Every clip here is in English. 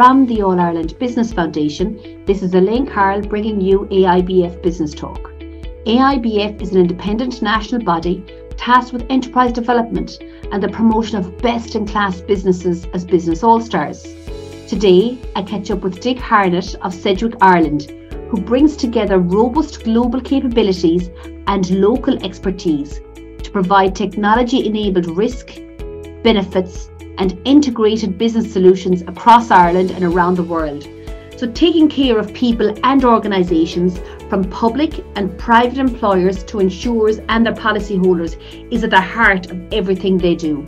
From the All Ireland Business Foundation, this is Elaine Carroll bringing you AIBF Business Talk. AIBF is an independent national body tasked with enterprise development and the promotion of best in class businesses as business all stars. Today, I catch up with Dick Harnett of Sedgwick Ireland, who brings together robust global capabilities and local expertise to provide technology enabled risk, benefits, and integrated business solutions across Ireland and around the world. So, taking care of people and organisations from public and private employers to insurers and their policyholders is at the heart of everything they do.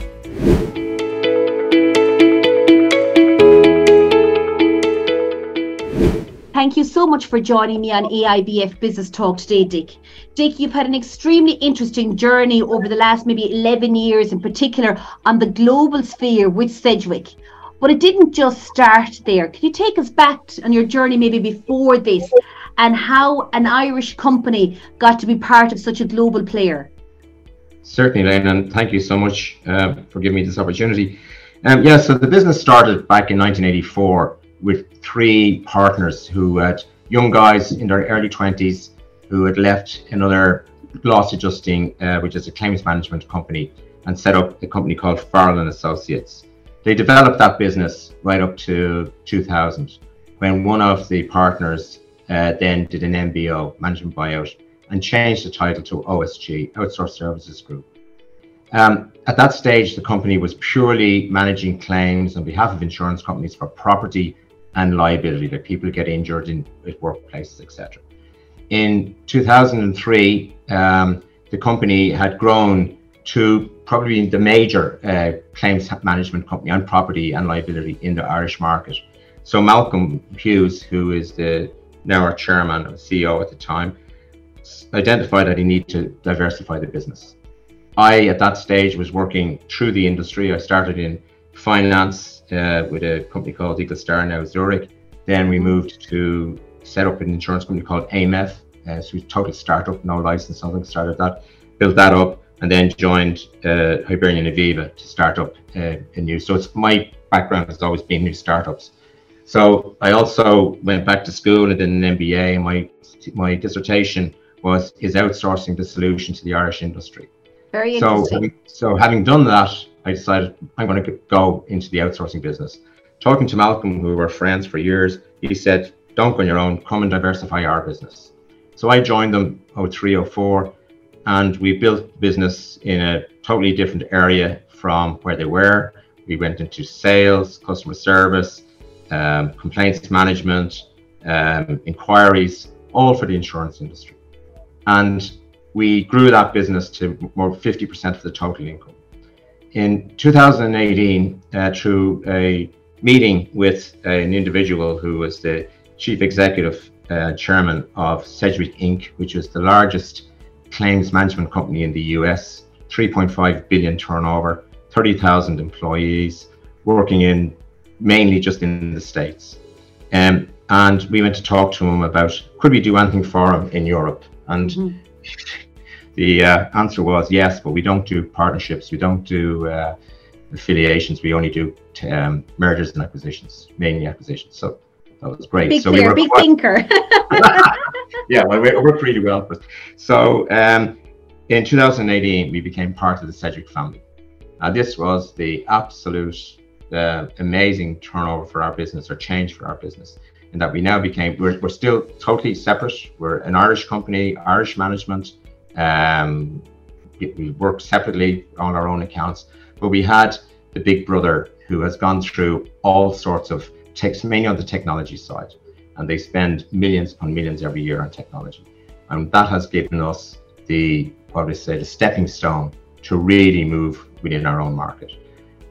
Thank you so much for joining me on AIBF Business Talk today, Dick. Dick, you've had an extremely interesting journey over the last maybe 11 years, in particular on the global sphere with Sedgwick. But it didn't just start there. Can you take us back on your journey maybe before this and how an Irish company got to be part of such a global player? Certainly, Lane, and thank you so much uh, for giving me this opportunity. Um, yeah, so the business started back in 1984 with three partners who had young guys in their early 20s who had left another loss adjusting, uh, which is a claims management company, and set up a company called Farrell and Associates. They developed that business right up to 2000, when one of the partners uh, then did an MBO, management buyout, and changed the title to OSG, Outsourced Services Group. Um, at that stage, the company was purely managing claims on behalf of insurance companies for property and liability, that people get injured in workplaces, etc. In 2003, um, the company had grown to probably the major uh, claims management company on property and liability in the Irish market. So Malcolm Hughes, who is the now our chairman and CEO at the time, identified that he needed to diversify the business. I, at that stage, was working through the industry. I started in finance uh, with a company called Eagle Star, now Zurich. Then we moved to set up an insurance company called AMF. Uh, so we total startup, no license, nothing. Started that, built that up, and then joined uh, Hibernian Aviva to start up uh, a new. So it's my background has always been new startups. So I also went back to school and did an MBA. And my my dissertation was is outsourcing the solution to the Irish industry. Very interesting. So, so having done that, I decided I'm going to go into the outsourcing business. Talking to Malcolm, who were friends for years, he said, Don't go on your own, come and diversify our business. So I joined them 0304 and we built business in a totally different area from where they were. We went into sales, customer service, um, complaints management, um, inquiries, all for the insurance industry. And we grew that business to more 50% of the total income in 2018 uh, through a meeting with an individual who was the chief executive uh, chairman of Sedgwick Inc., which was the largest claims management company in the US, 3.5 billion turnover, 30,000 employees, working in mainly just in the States. Um, and we went to talk to him about could we do anything for him in Europe? And mm-hmm. The uh, answer was yes, but we don't do partnerships. We don't do uh, affiliations. We only do um, mergers and acquisitions, mainly acquisitions. So that was great. Big so player, we were big quite, thinker. yeah, well, we worked really well. So um, in 2018, we became part of the Sedgwick family. Now, this was the absolute uh, amazing turnover for our business or change for our business in that we now became, we're, we're still totally separate. We're an Irish company, Irish management, um, we work separately on our own accounts, but we had the big brother who has gone through all sorts of takes mainly on the technology side, and they spend millions upon millions every year on technology, and that has given us the what say the stepping stone to really move within our own market.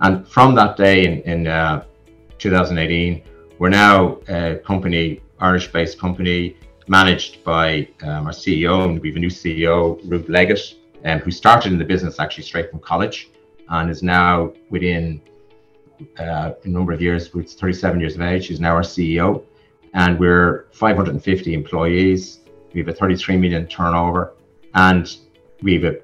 And from that day in, in uh, 2018, we're now a company, Irish-based company managed by um, our CEO, and we have a new CEO, Ruth Leggett, um, who started in the business actually straight from college and is now within uh, a number of years, with 37 years of age, she's now our CEO. And we're 550 employees. We have a 33 million turnover, and we have a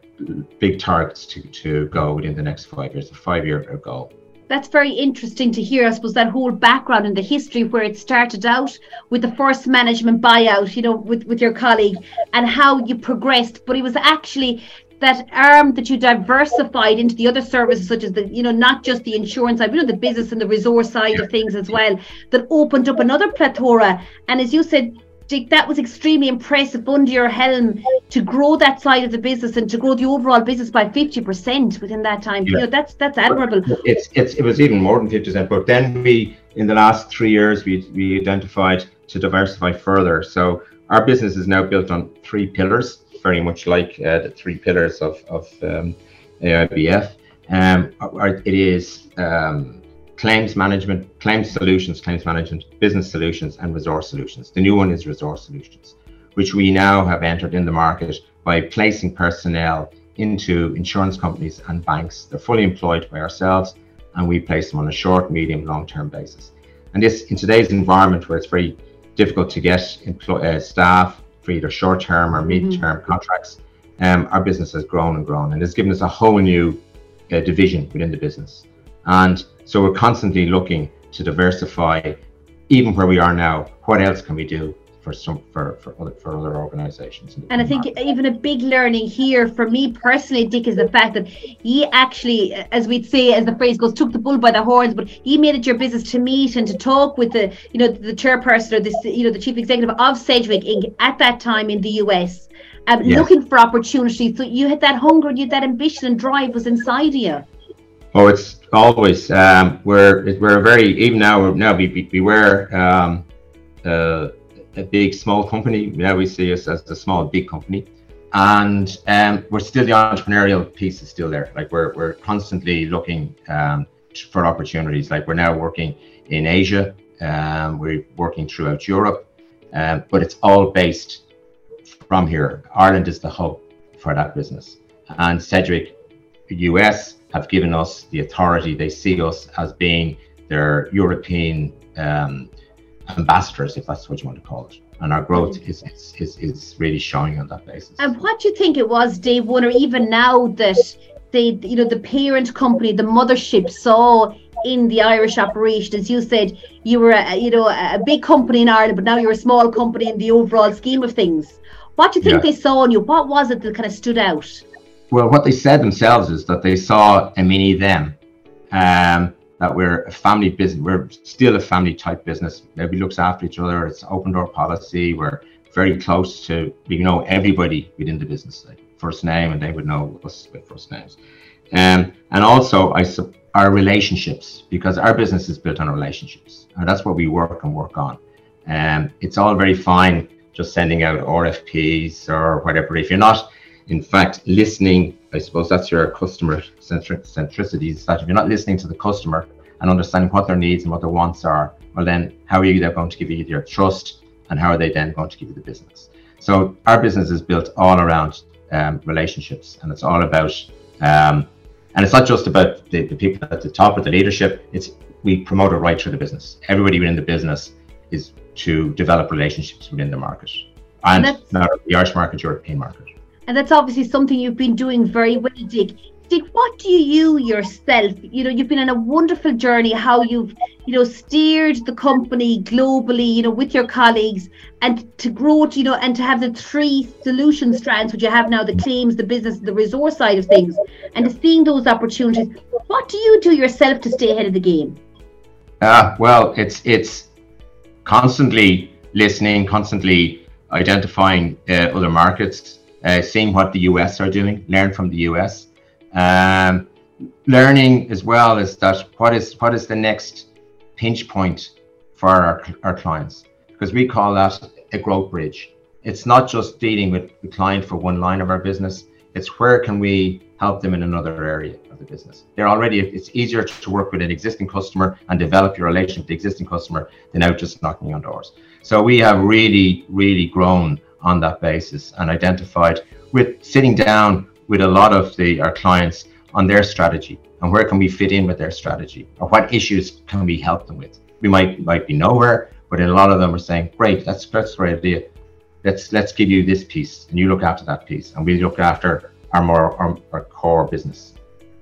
big targets to, to go within the next five years, a five year goal. That's very interesting to hear. I suppose that whole background and the history where it started out with the first management buyout, you know, with, with your colleague and how you progressed. But it was actually that arm that you diversified into the other services, such as the, you know, not just the insurance side, but you know, the business and the resource side of things as well, that opened up another plethora. And as you said, that was extremely impressive under your helm to grow that side of the business and to grow the overall business by 50% within that time. Yeah. You know, that's that's admirable. It's it's it was even more than 50%. But then we in the last three years we we identified to diversify further. So our business is now built on three pillars, very much like uh, the three pillars of of um, AIBF. Um, it is um, claims management, claims solutions, claims management, business solutions, and resource solutions. The new one is resource solutions, which we now have entered in the market by placing personnel into insurance companies and banks. They're fully employed by ourselves, and we place them on a short, medium, long-term basis. And this, in today's environment where it's very difficult to get employ, uh, staff for either short-term or mm-hmm. mid-term mm-hmm. contracts, um, our business has grown and grown, and it's given us a whole new uh, division within the business. And so we're constantly looking to diversify, even where we are now. What else can we do for some for for other, for other organisations? And I think market? even a big learning here for me personally, Dick, is the fact that he actually, as we'd say, as the phrase goes, took the bull by the horns. But he made it your business to meet and to talk with the you know the chairperson or the you know the chief executive of Sedgwick Inc. at that time in the US. Um, yes. looking for opportunities. So you had that hunger, and you had that ambition and drive was inside of you. Oh, it's always um, we're we're a very even now now we we were um, uh, a big small company. Now we see us as a small big company, and um, we're still the entrepreneurial piece is still there. Like we're we're constantly looking um, for opportunities. Like we're now working in Asia. Um, we're working throughout Europe, um, but it's all based from here. Ireland is the hub for that business, and Sedgwick, US have given us the authority. They see us as being their European um, ambassadors, if that's what you want to call it. And our growth is, is, is, really showing on that basis. And what do you think it was, day one, or even now that they, you know, the parent company, the mothership saw in the Irish operation, as you said, you were, a, you know, a big company in Ireland, but now you're a small company in the overall scheme of things. What do you think yeah. they saw in you? What was it that kind of stood out? Well, what they said themselves is that they saw a mini them, um, that we're a family business. We're still a family type business. Everybody looks after each other. It's open door policy. We're very close to, we know everybody within the business, like first name, and they would know us with first names. Um, and also, I our relationships, because our business is built on relationships. And that's what we work and work on. Um, it's all very fine just sending out RFPs or whatever. If you're not in fact, listening, I suppose that's your customer centric centricity is that if you're not listening to the customer and understanding what their needs and what their wants are, well, then how are you then going to give you your trust and how are they then going to give you the business? So our business is built all around um, relationships and it's all about, um, and it's not just about the, the people at the top of the leadership, it's we promote it right through the business. Everybody within the business is to develop relationships within the market and, and not the Irish market, European market. And that's obviously something you've been doing very well, Dick. Dick, what do you yourself, you know, you've been on a wonderful journey, how you've, you know, steered the company globally, you know, with your colleagues and to grow, to, you know, and to have the three solution strands, which you have now, the claims, the business, the resource side of things, and to seeing those opportunities. What do you do yourself to stay ahead of the game? Uh, well, it's, it's constantly listening, constantly identifying uh, other markets, uh, seeing what the US are doing, learn from the US. Um, learning as well is that what is what is the next pinch point for our, our clients because we call that a growth bridge. It's not just dealing with the client for one line of our business. It's where can we help them in another area of the business. They're already it's easier to work with an existing customer and develop your relationship with the existing customer than out just knocking on doors. So we have really, really grown on that basis and identified with sitting down with a lot of the our clients on their strategy and where can we fit in with their strategy or what issues can we help them with. We might might be nowhere, but a lot of them are saying, great, that's that's a great idea. Let's let's give you this piece and you look after that piece and we look after our more our, our core business.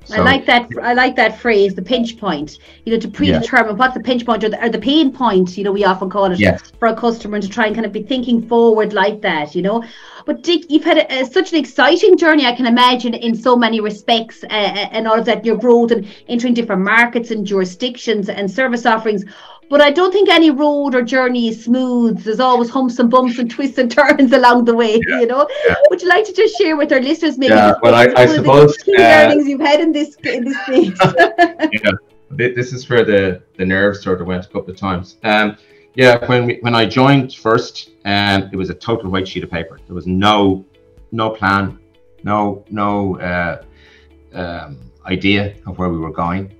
So, I like that. I like that phrase, the pinch point. You know, to predetermine yeah. what's the pinch point or the, or the pain point. You know, we often call it yes. for a customer to try and kind of be thinking forward like that. You know, but Dick, you've had a, a, such an exciting journey. I can imagine in so many respects, uh, uh and all of that. Your growth and entering different markets and jurisdictions and service offerings. But I don't think any road or journey is smooth. There's always humps and bumps and twists and turns along the way, yeah. you know. Yeah. Would you like to just share with our listeners maybe yeah, well, I, I suppose key uh, learnings you've had in this in this space? yeah, this is where the the nerves sort of went a couple of times. Um, yeah, when we, when I joined first, um, it was a total white sheet of paper. There was no no plan, no no uh, um, idea of where we were going.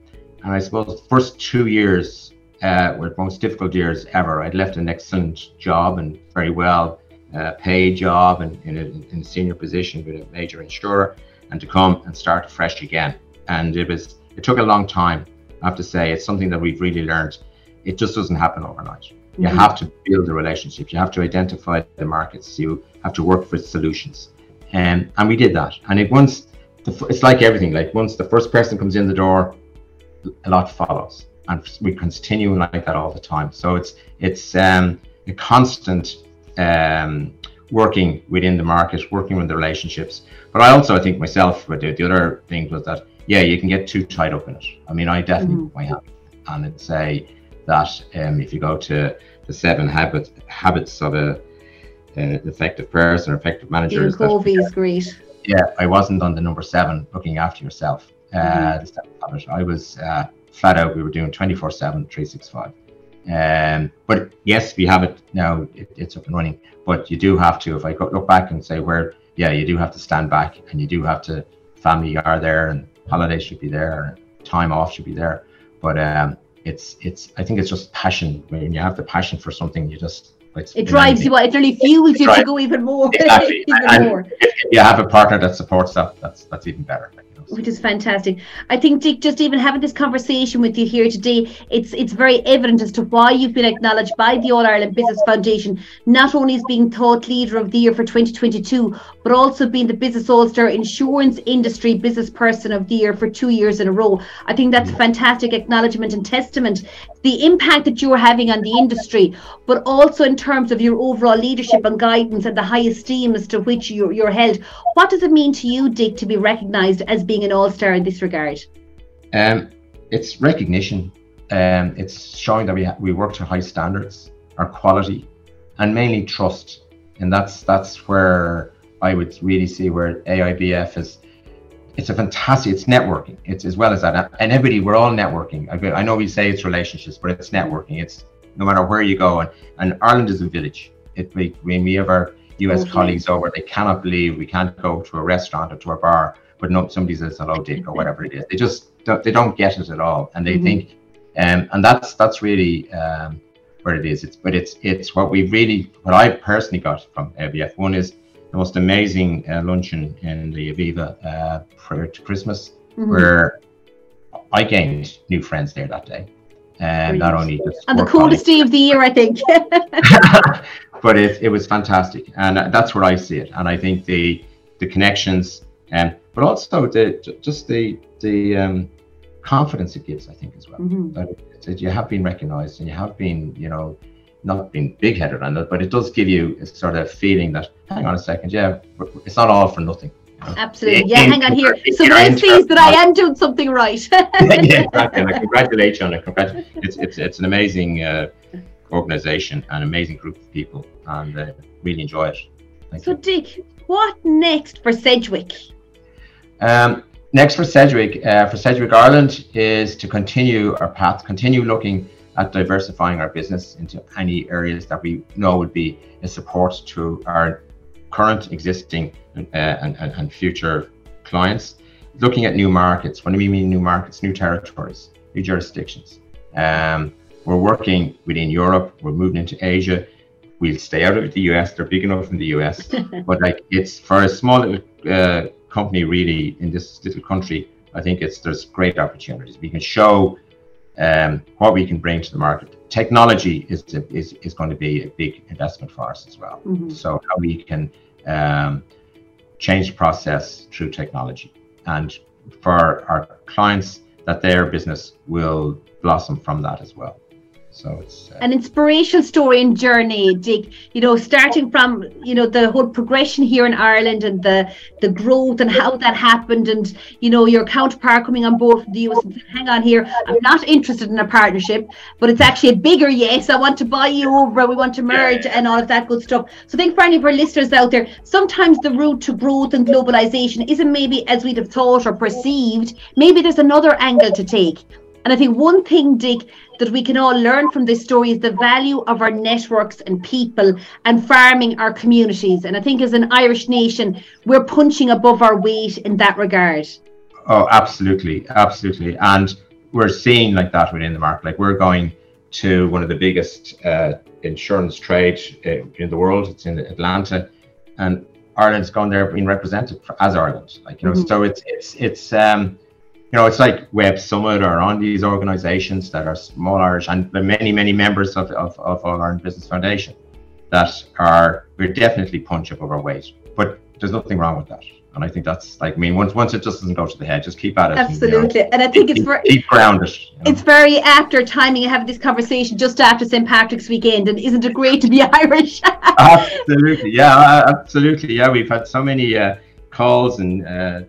And I suppose the first two years uh, were the most difficult years ever. I'd left an excellent job and very well uh, paid job and in a, in a senior position with a major insurer, and to come and start fresh again. And it was it took a long time. I have to say, it's something that we've really learned. It just doesn't happen overnight. You mm-hmm. have to build the relationship. You have to identify the markets. You have to work for solutions, and and we did that. And it once the, it's like everything. Like once the first person comes in the door, a lot follows and we continue like that all the time. So it's it's um, a constant um, working within the market, working with the relationships. But I also I think myself, but the, the other thing was that yeah, you can get too tied up in it. I mean, I definitely mm-hmm. have, and I'd say that um, if you go to the seven habits habits of a an effective person or effective manager. Stephen Covey is great. Yeah, I wasn't on the number seven, looking after yourself. Uh, mm-hmm. I was uh, flat out we were doing 24 7 365 um, but yes we have it now it, it's up and running but you do have to if i look back and say where yeah you do have to stand back and you do have to family are there and holidays should be there and time off should be there but um, it's it's i think it's just passion when you have the passion for something you just it drives you. It really fuels you to go even more. Exactly. even more. If you have a partner that supports that, that's that's even better which is fantastic. I think Dick, just even having this conversation with you here today, it's it's very evident as to why you've been acknowledged by the All Ireland Business Foundation, not only as being thought leader of the year for 2022, but also being the Business All Star Insurance Industry Business Person of the Year for two years in a row. I think that's a fantastic acknowledgement and testament the impact that you're having on the industry, but also in terms of your overall leadership and guidance and the high esteem as to which you're, you're held. What does it mean to you, Dick, to be recognised as being an all star in this regard? Um, it's recognition. Um, it's showing that we ha- we work to high standards, our quality, and mainly trust. And that's that's where I would really see where AIBF is it's a fantastic it's networking it's as well as that and everybody we're all networking i know we say it's relationships but it's networking it's no matter where you go and, and ireland is a village it we, we have our us okay. colleagues over they cannot believe we can't go to a restaurant or to a bar but no somebody says hello dick or whatever it is they just don't, they don't get it at all and they mm-hmm. think um, and that's that's really um, where it is it's but it's it's what we really what i personally got from AIBF one is the most amazing uh, luncheon in the Aviva uh, prior to Christmas, mm-hmm. where I gained new friends there that day. Um, not only just and the coolest day of the year, I think. but it, it was fantastic, and that's where I see it. And I think the the connections, and um, but also the just the the um, confidence it gives, I think as well. Mm-hmm. That, that you have been recognised and you have been, you know, not being big headed on it, but it does give you a sort of feeling that, hang on a second, yeah, it's not all for nothing. Absolutely. Yeah, hang on here. So Someone sees that I am doing something right. yeah, exactly. And I congratulate you on it. Congrat- it's, it's, it's an amazing uh, organization, an amazing group of people, and uh, really enjoy it. Thank so, you. Dick, what next for Sedgwick? Um, next for Sedgwick, uh, for Sedgwick Ireland, is to continue our path, continue looking at diversifying our business into any areas that we know would be a support to our current, existing, uh, and, and, and future clients. Looking at new markets. When do we mean new markets, new territories, new jurisdictions. Um, we're working within Europe. We're moving into Asia. We'll stay out of the US. They're big enough in the US, but like it's for a small little uh, company, really in this little country. I think it's there's great opportunities. We can show um, what we can bring to the market. Technology is, is, is going to be a big investment for us as well. Mm-hmm. So how we can um, change the process through technology and for our clients that their business will blossom from that as well. So it's uh, an inspirational story and journey, Dick. You know, starting from you know the whole progression here in Ireland and the the growth and how that happened, and you know your counterpart coming on board from the US and saying, "Hang on here, I'm not interested in a partnership, but it's actually a bigger yes. I want to buy you over. We want to merge and all of that good stuff." So, I think for any of our listeners out there, sometimes the route to growth and globalization isn't maybe as we'd have thought or perceived. Maybe there's another angle to take. And I think one thing, Dick, that we can all learn from this story is the value of our networks and people and farming our communities. And I think as an Irish nation, we're punching above our weight in that regard. Oh, absolutely. Absolutely. And we're seeing like that within the market. Like we're going to one of the biggest uh, insurance trade uh, in the world. It's in Atlanta. And Ireland's gone there being represented as Ireland. Like, you know, mm-hmm. so it's, it's, it's, um, you know, it's like Web Summit or on these organizations that are small Irish and the many, many members of, of, of All Ireland Business Foundation that are, we're definitely punch above our weight. But there's nothing wrong with that. And I think that's like, I mean, once once it just doesn't go to the head, just keep at it. Absolutely. And, you know, and I think keep, it's very keep grounded. You know? It's very after timing having this conversation just after St. Patrick's weekend. And isn't it great to be Irish? absolutely. Yeah, absolutely. Yeah, we've had so many uh, calls and uh,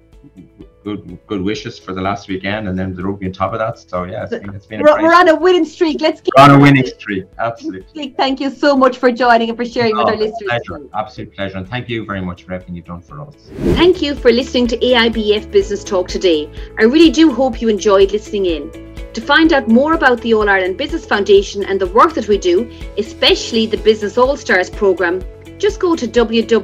good good wishes for the last weekend, and then the rugby on top of that. So yeah, it's been, it's been we're, we're on a winning streak. Let's keep on a winning streak. Absolutely. Thank you so much for joining and for sharing oh, with our listeners. Pleasure, absolute pleasure, and thank you very much for everything you've done for us. Thank you for listening to AIBF Business Talk today. I really do hope you enjoyed listening in. To find out more about the All Ireland Business Foundation and the work that we do, especially the Business All Stars programme, just go to www.aibf.ie.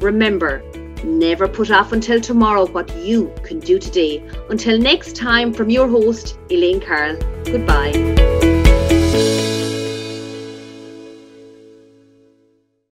Remember, Never put off until tomorrow what you can do today. Until next time, from your host, Elaine Carroll. Goodbye.